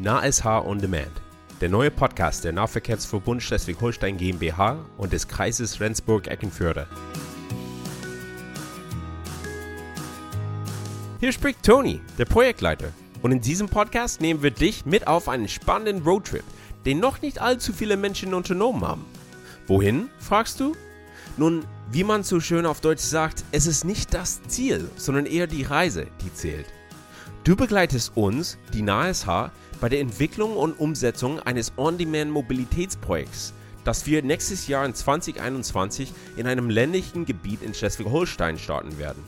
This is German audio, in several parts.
NahSH On Demand, der neue Podcast der Nahverkehrsverbund Schleswig-Holstein GmbH und des Kreises Rendsburg-Eckenförde. Hier spricht Tony, der Projektleiter. Und in diesem Podcast nehmen wir dich mit auf einen spannenden Roadtrip, den noch nicht allzu viele Menschen unternommen haben. Wohin, fragst du? Nun, wie man so schön auf Deutsch sagt, es ist nicht das Ziel, sondern eher die Reise, die zählt. Du begleitest uns, die NASH, bei der Entwicklung und Umsetzung eines On-Demand-Mobilitätsprojekts, das wir nächstes Jahr in 2021 in einem ländlichen Gebiet in Schleswig-Holstein starten werden.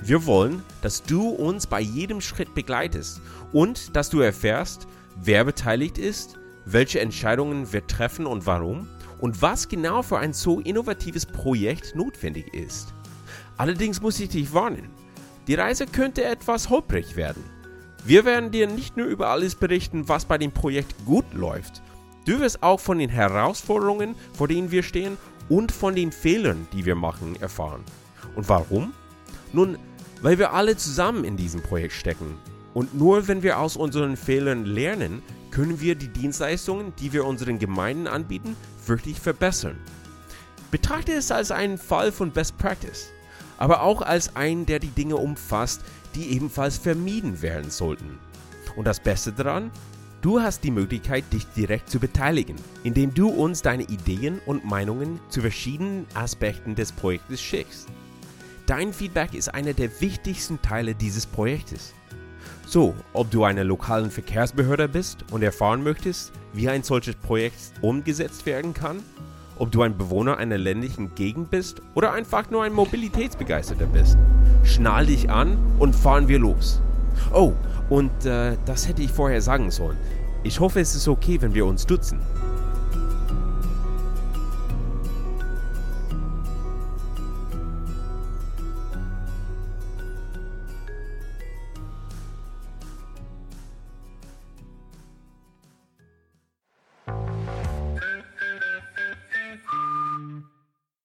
Wir wollen, dass du uns bei jedem Schritt begleitest und dass du erfährst, wer beteiligt ist, welche Entscheidungen wir treffen und warum und was genau für ein so innovatives Projekt notwendig ist. Allerdings muss ich dich warnen, die Reise könnte etwas holprig werden. Wir werden dir nicht nur über alles berichten, was bei dem Projekt gut läuft. Du wirst auch von den Herausforderungen, vor denen wir stehen und von den Fehlern, die wir machen, erfahren. Und warum? Nun, weil wir alle zusammen in diesem Projekt stecken. Und nur wenn wir aus unseren Fehlern lernen, können wir die Dienstleistungen, die wir unseren Gemeinden anbieten, wirklich verbessern. Betrachte es als einen Fall von Best Practice aber auch als einen, der die Dinge umfasst, die ebenfalls vermieden werden sollten. Und das Beste daran? Du hast die Möglichkeit, dich direkt zu beteiligen, indem du uns deine Ideen und Meinungen zu verschiedenen Aspekten des Projektes schickst. Dein Feedback ist einer der wichtigsten Teile dieses Projektes. So, ob du eine lokalen Verkehrsbehörde bist und erfahren möchtest, wie ein solches Projekt umgesetzt werden kann, ob du ein Bewohner einer ländlichen Gegend bist oder einfach nur ein Mobilitätsbegeisterter bist. Schnall dich an und fahren wir los. Oh, und äh, das hätte ich vorher sagen sollen. Ich hoffe, es ist okay, wenn wir uns duzen.